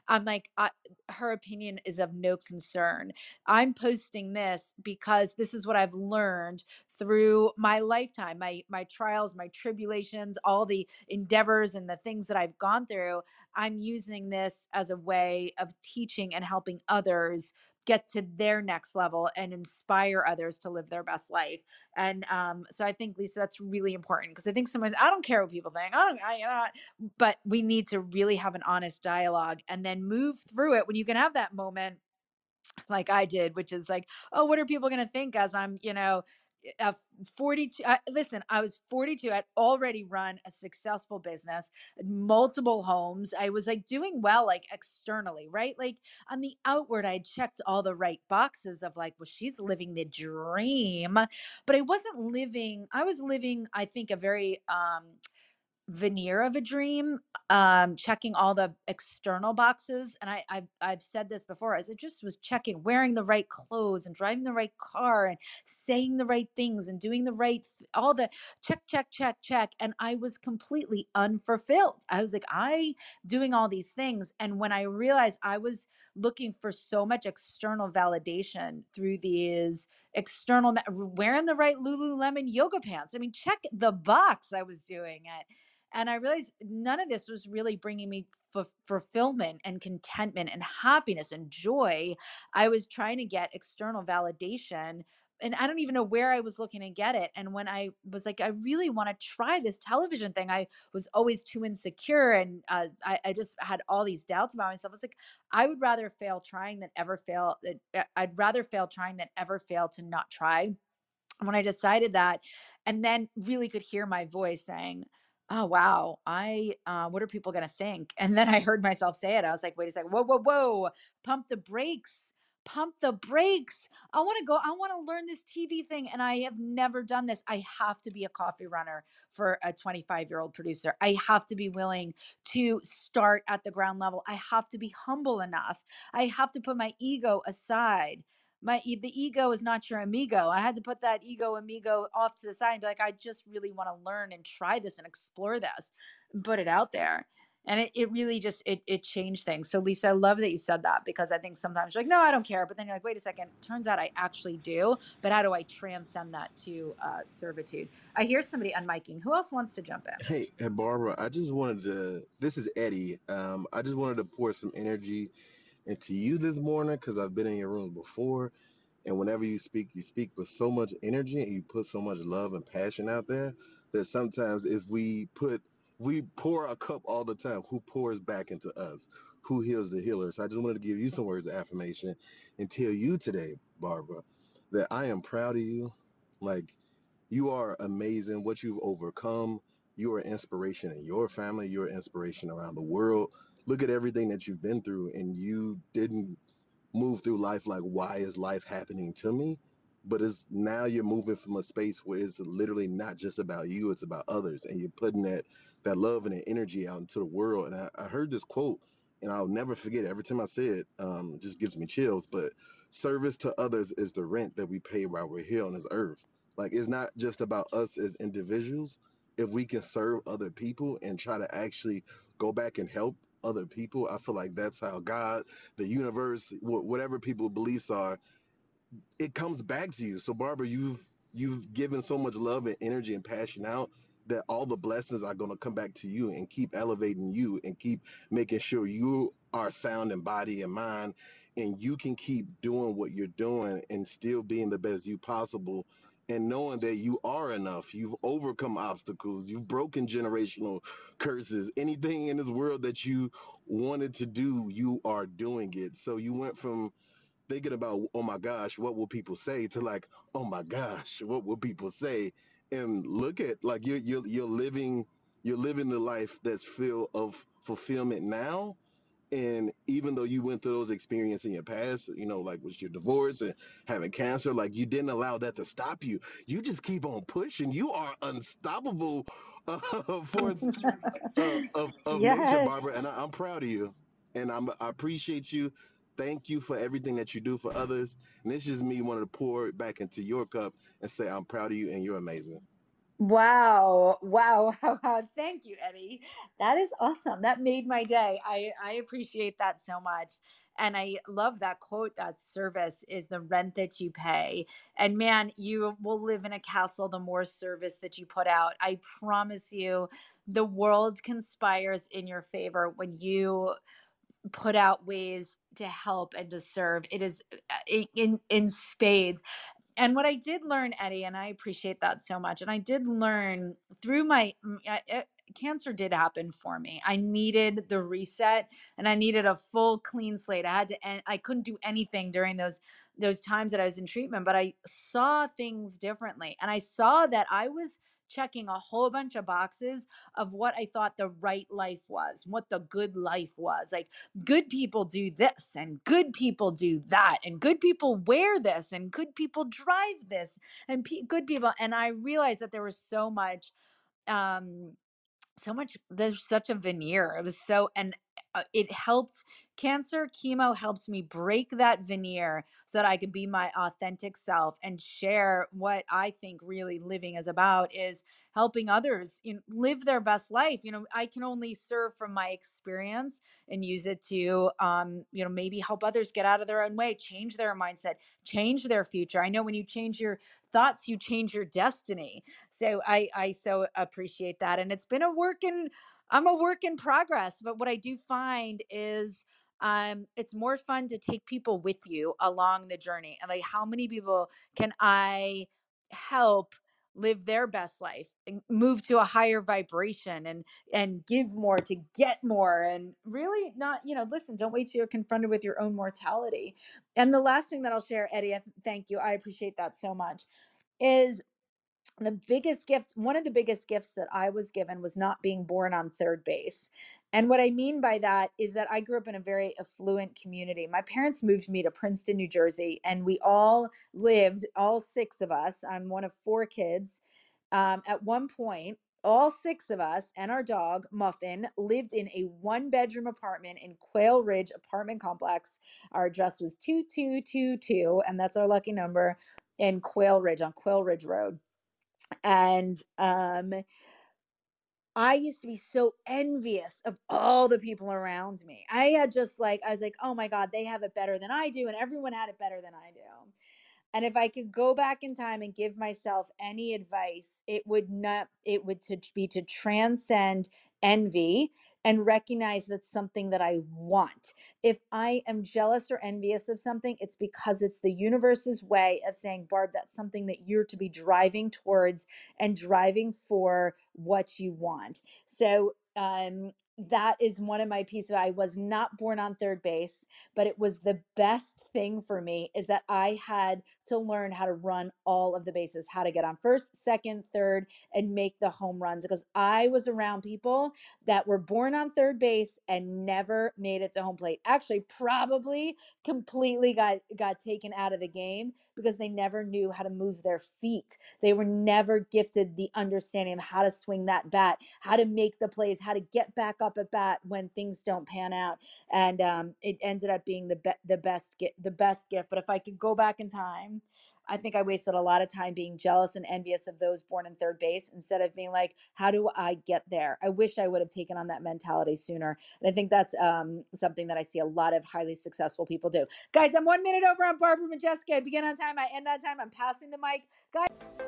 I'm like, I, her opinion is of no concern. I'm posting this because this is what I've learned through my lifetime, my my trials, my tribulations, all the endeavors and the things that I've gone through, I'm using this as a way of teaching and helping others get to their next level and inspire others to live their best life. And um, so I think Lisa, that's really important because I think sometimes I don't care what people think. I don't, I, know, but we need to really have an honest dialogue and then move through it when you can have that moment like I did, which is like, oh, what are people going to think as I'm, you know, uh, 42 I, listen i was 42 i'd already run a successful business multiple homes i was like doing well like externally right? Like on the outward i checked all the right boxes of like well she's living the dream but i wasn't living i was living i think a very um veneer of a dream um checking all the external boxes and I I've, I've said this before as it just was checking wearing the right clothes and driving the right car and saying the right things and doing the right all the check check check check and I was completely unfulfilled. I was like I doing all these things and when I realized I was looking for so much external validation through these external wearing the right Lululemon yoga pants I mean check the box I was doing it and I realized none of this was really bringing me f- fulfillment and contentment and happiness and joy. I was trying to get external validation and I don't even know where I was looking to get it. And when I was like, I really want to try this television thing, I was always too insecure and uh, I, I, just had all these doubts about myself. I was like, I would rather fail trying than ever fail. Uh, I'd rather fail trying than ever fail to not try. When I decided that, and then really could hear my voice saying, oh wow. I uh, what are people going to think? And then i heard myself say it. I was like wait a second. Whoa whoa whoa. Pump the brakes. Pump the brakes. I want to go i want to learn this tv thing and i have never done this. I have to be a coffee runner for a 25 year old producer. I have to be willing to start at the ground level. I have to be humble enough. I have to put my ego aside my the ego is not your amigo. I had to put that ego amigo off to the side and be like, I just really want to learn and try this and explore this and put it out there. And it, it really just it it changed things. So Lisa, I love that you said that because I think sometimes you're like, no, I don't care. But then you're like, wait a second. Turns out I actually do. But how do I transcend that to uh, servitude? I hear somebody unmiking. Who else wants to jump in? Hey, hey, Barbara, I just wanted to. This is Eddie. Um, I just wanted to pour some energy into you this morning because I've been in your rooms before. And whenever you speak, you speak with so much energy and you put so much love and passion out there that sometimes if we put, we pour a cup all the time, who pours back into us? Who heals the healer? So I just wanted to give you some words of affirmation and tell you today, Barbara, that I am proud of you. Like, you are amazing. What you've overcome, you are inspiration in your family, you're inspiration around the world. Look at everything that you've been through, and you didn't move through life like, why is life happening to me? But it's now you're moving from a space where it's literally not just about you, it's about others. And you're putting that that love and that energy out into the world. And I, I heard this quote and I'll never forget it. Every time I say it, um, it just gives me chills. But service to others is the rent that we pay while we're here on this earth. Like it's not just about us as individuals. If we can serve other people and try to actually go back and help other people, I feel like that's how God, the universe, wh- whatever people beliefs are, it comes back to you. So Barbara, you've you've given so much love and energy and passion out that all the blessings are going to come back to you and keep elevating you and keep making sure you are sound in body and mind and you can keep doing what you're doing and still being the best you possible and knowing that you are enough. You've overcome obstacles. You've broken generational curses. Anything in this world that you wanted to do you are doing it. So you went from thinking about oh my gosh what will people say to like oh my gosh what will people say? And look at like you're you're, you're living you're living the life that's filled of fulfillment now and even though you went through those experiences in your past you know like with your divorce and having cancer like you didn't allow that to stop you. You just keep on pushing. You are unstoppable uh, force uh, of, of nature barbara and I, i'm proud of you. And I'm, i appreciate you. Thank you for everything that you do for others. And this is me wanting to pour it back into your cup and say i'm proud of you and you're amazing Wow. Wow. Wow. Thank you, Eddie. That is awesome. That made my day. I, I appreciate that so much. And I love that quote that service is the rent that you pay. And man, you will live in a castle the more service that you put out. I promise you, the world conspires in your favor when you put out ways to help and to serve. It is uh, in in spades and what I did learn, Eddie, and I appreciate that so much. And I did learn through my mm, I, it, cancer did happen for me. I needed the reset, and I needed a full clean slate. I had to, and I couldn't do anything during those those times that I was in treatment. But I saw things differently, and I saw that I was checking a whole bunch of boxes of what I thought the right life was, what the good life was. Like, good people do this, and good people do that, and good people wear this, and good people drive this, and pe- good people. And I realized that there was so much um so much there's such a veneer it was so and uh, it helped cancer chemo helped me break that veneer so that i could be my authentic self and share what i think really living is about is helping others you know, live their best life you know i can only serve from my experience and use it to um you know maybe help others get out of their own way change their mindset change their future. I know when you change your thoughts you change your destiny. So i i so appreciate that and it's been a work in i'm a work in progress but what i do find is um it's more fun to take people with you along the journey and like how many people can i help live their best life and move to a higher vibration and and give more to get more and really not you know listen don't wait till you're confronted with your own mortality. And the last thing that i'll share eddie thank you i appreciate that so much is the biggest gift, one of the biggest gifts that I was given was not being born on third base. And what I mean by that is that I grew up in a very affluent community. My parents moved me to Princeton, New Jersey, and we all lived, all six of us, I'm one of four kids. Um, at one point, all six of us and our dog, Muffin, lived in a one bedroom apartment in Quail Ridge apartment complex. Our address was 2222, and that's our lucky number in Quail Ridge on Quail Ridge Road and um I used to be so envious of all the people around me. I had just like I was like, "Oh my god, they have it better than I do and everyone had it better than I do." And if I could go back in time and give myself any advice, it would not it would to be to transcend envy and recognize that's something that I want. If I am jealous or envious of something, it's because it's the universe's way of saying, Barb, that's something that you're to be driving towards and driving for what you want. So um that is one of my pieces. I was not born on third base, but it was the best thing for me is that I had to learn how to run all of the bases, how to get on first, second, third, and make the home runs because I was around people that were born on third base and never made it to home plate. Actually, probably completely got got taken out of the game because they never knew how to move their feet. They were never gifted the understanding of how to swing that bat, how to make the plays, how to get back up at bat when things don't pan out. And um, it ended up being the be- the best gi- the best gift. But if I could go back in time, I think I wasted a lot of time being jealous and envious of those born in third base instead of being like, how do I get there? I wish I would have taken on that mentality sooner. And I think that's um, something that I see a lot of highly successful people do. Guys, I'm one minute over on Barbara Majeska. I begin on time, I end on time. I'm passing the mic. Guys.